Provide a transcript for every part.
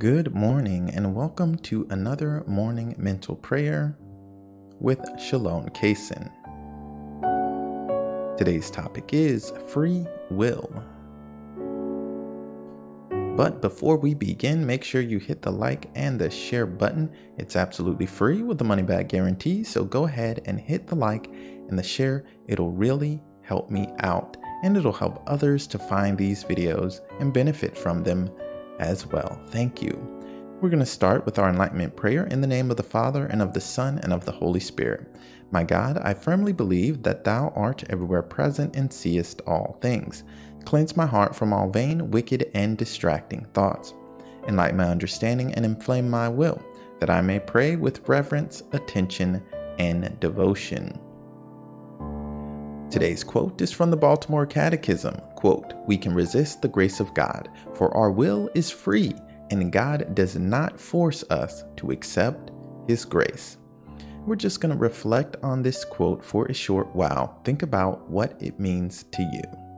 Good morning, and welcome to another morning mental prayer with Shalom Kaysen. Today's topic is free will. But before we begin, make sure you hit the like and the share button. It's absolutely free with the money back guarantee, so go ahead and hit the like and the share. It'll really help me out, and it'll help others to find these videos and benefit from them as well. Thank you. We're going to start with our enlightenment prayer in the name of the Father, and of the Son, and of the Holy Spirit. My God, I firmly believe that Thou art everywhere present and seest all things. Cleanse my heart from all vain, wicked, and distracting thoughts. Enlighten my understanding and inflame my will, that I may pray with reverence, attention, and devotion. Today's quote is from the Baltimore Catechism. Quote, We can resist the grace of God, for our will is free, and God does not force us to accept His grace. We're just going to reflect on this quote for a short while. Think about what it means to you.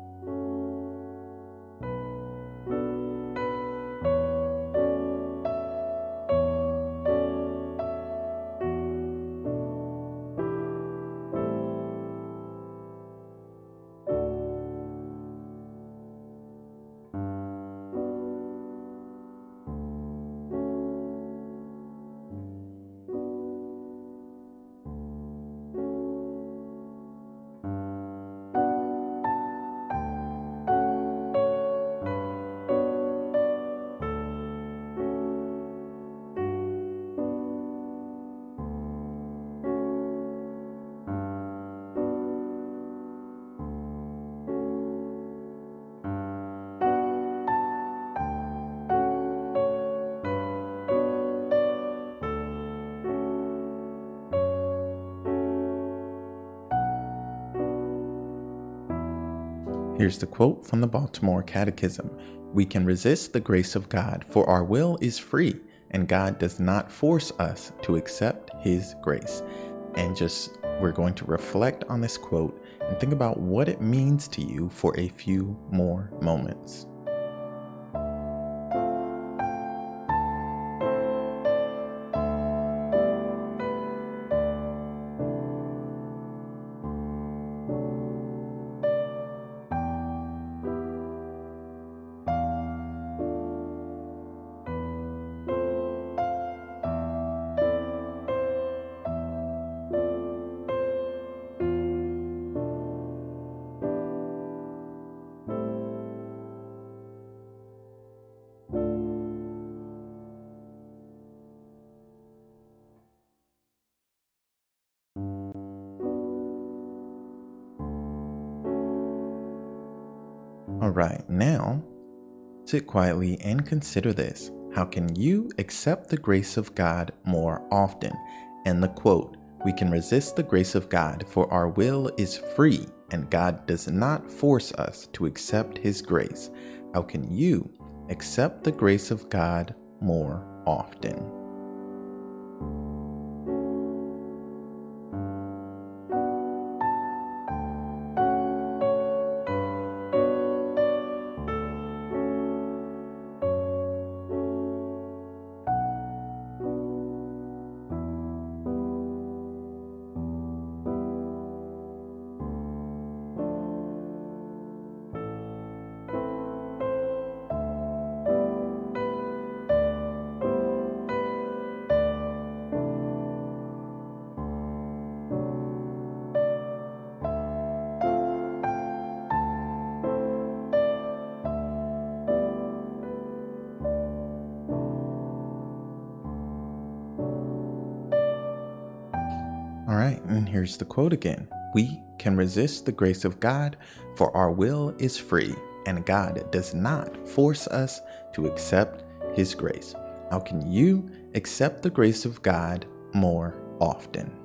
Here's the quote from the Baltimore Catechism We can resist the grace of God, for our will is free, and God does not force us to accept His grace. And just we're going to reflect on this quote and think about what it means to you for a few more moments. All right, now sit quietly and consider this. How can you accept the grace of God more often? And the quote, we can resist the grace of God, for our will is free, and God does not force us to accept His grace. How can you accept the grace of God more often? All right, and here's the quote again We can resist the grace of God, for our will is free, and God does not force us to accept His grace. How can you accept the grace of God more often?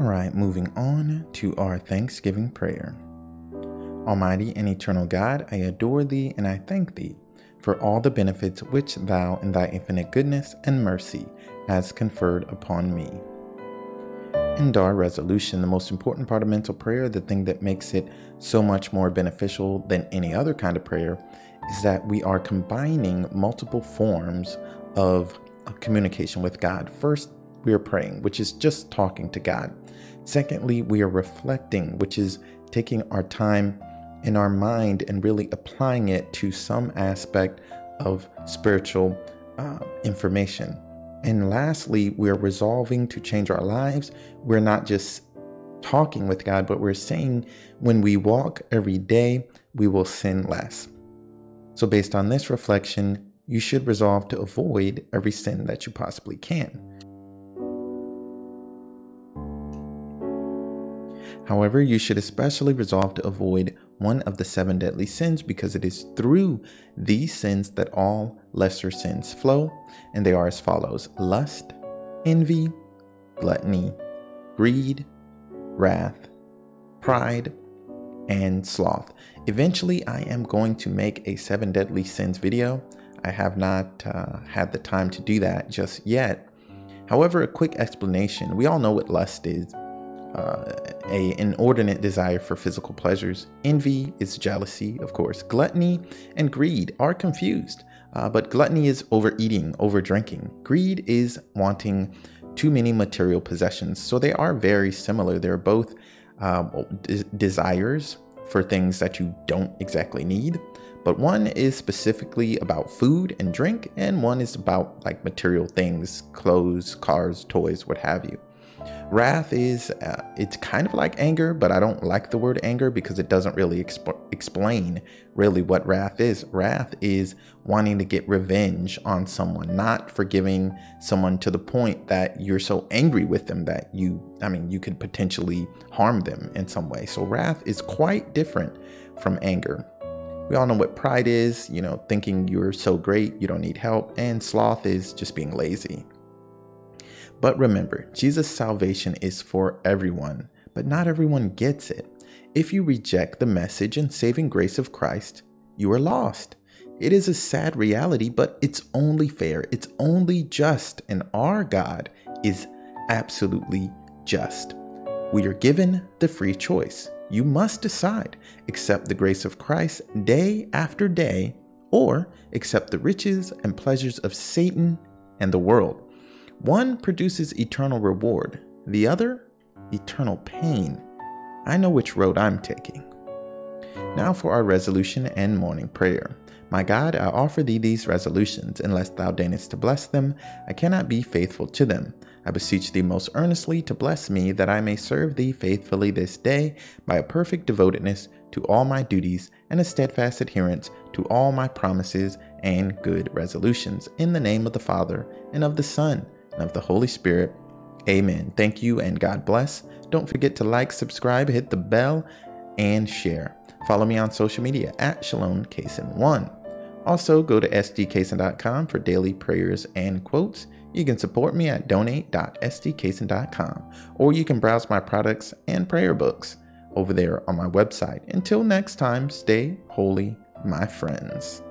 All right, moving on to our Thanksgiving prayer. Almighty and eternal God, I adore thee and I thank thee for all the benefits which thou in thy infinite goodness and mercy has conferred upon me. And our resolution, the most important part of mental prayer, the thing that makes it so much more beneficial than any other kind of prayer, is that we are combining multiple forms of communication with God. First, we are praying, which is just talking to God. Secondly, we are reflecting, which is taking our time in our mind and really applying it to some aspect of spiritual uh, information. And lastly, we're resolving to change our lives. We're not just talking with God, but we're saying when we walk every day, we will sin less. So, based on this reflection, you should resolve to avoid every sin that you possibly can. However, you should especially resolve to avoid one of the seven deadly sins because it is through these sins that all lesser sins flow, and they are as follows lust, envy, gluttony, greed, wrath, pride, and sloth. Eventually, I am going to make a seven deadly sins video. I have not uh, had the time to do that just yet. However, a quick explanation. We all know what lust is uh, a inordinate desire for physical pleasures. Envy is jealousy, of course. Gluttony and greed are confused, uh, but gluttony is overeating, overdrinking. Greed is wanting too many material possessions. So they are very similar. They're both um, desires for things that you don't exactly need. But one is specifically about food and drink, and one is about like material things, clothes, cars, toys, what have you. Wrath is, uh, it's kind of like anger, but I don't like the word anger because it doesn't really exp- explain really what wrath is. Wrath is wanting to get revenge on someone, not forgiving someone to the point that you're so angry with them that you, I mean, you could potentially harm them in some way. So wrath is quite different from anger. We all know what pride is, you know, thinking you're so great, you don't need help, and sloth is just being lazy. But remember, Jesus' salvation is for everyone, but not everyone gets it. If you reject the message and saving grace of Christ, you are lost. It is a sad reality, but it's only fair, it's only just, and our God is absolutely just. We are given the free choice. You must decide accept the grace of Christ day after day, or accept the riches and pleasures of Satan and the world. One produces eternal reward, the other, eternal pain. I know which road I'm taking. Now for our resolution and morning prayer. My God, I offer thee these resolutions. Unless thou deignest to bless them, I cannot be faithful to them. I beseech thee most earnestly to bless me, that I may serve thee faithfully this day by a perfect devotedness to all my duties and a steadfast adherence to all my promises and good resolutions. In the name of the Father, and of the Son, and of the Holy Spirit. Amen. Thank you and God bless. Don't forget to like, subscribe, hit the bell, and share. Follow me on social media at Shalom Kaysen1. Also, go to sdkaysen.com for daily prayers and quotes. You can support me at donate.sdkaysen.com, or you can browse my products and prayer books over there on my website. Until next time, stay holy, my friends.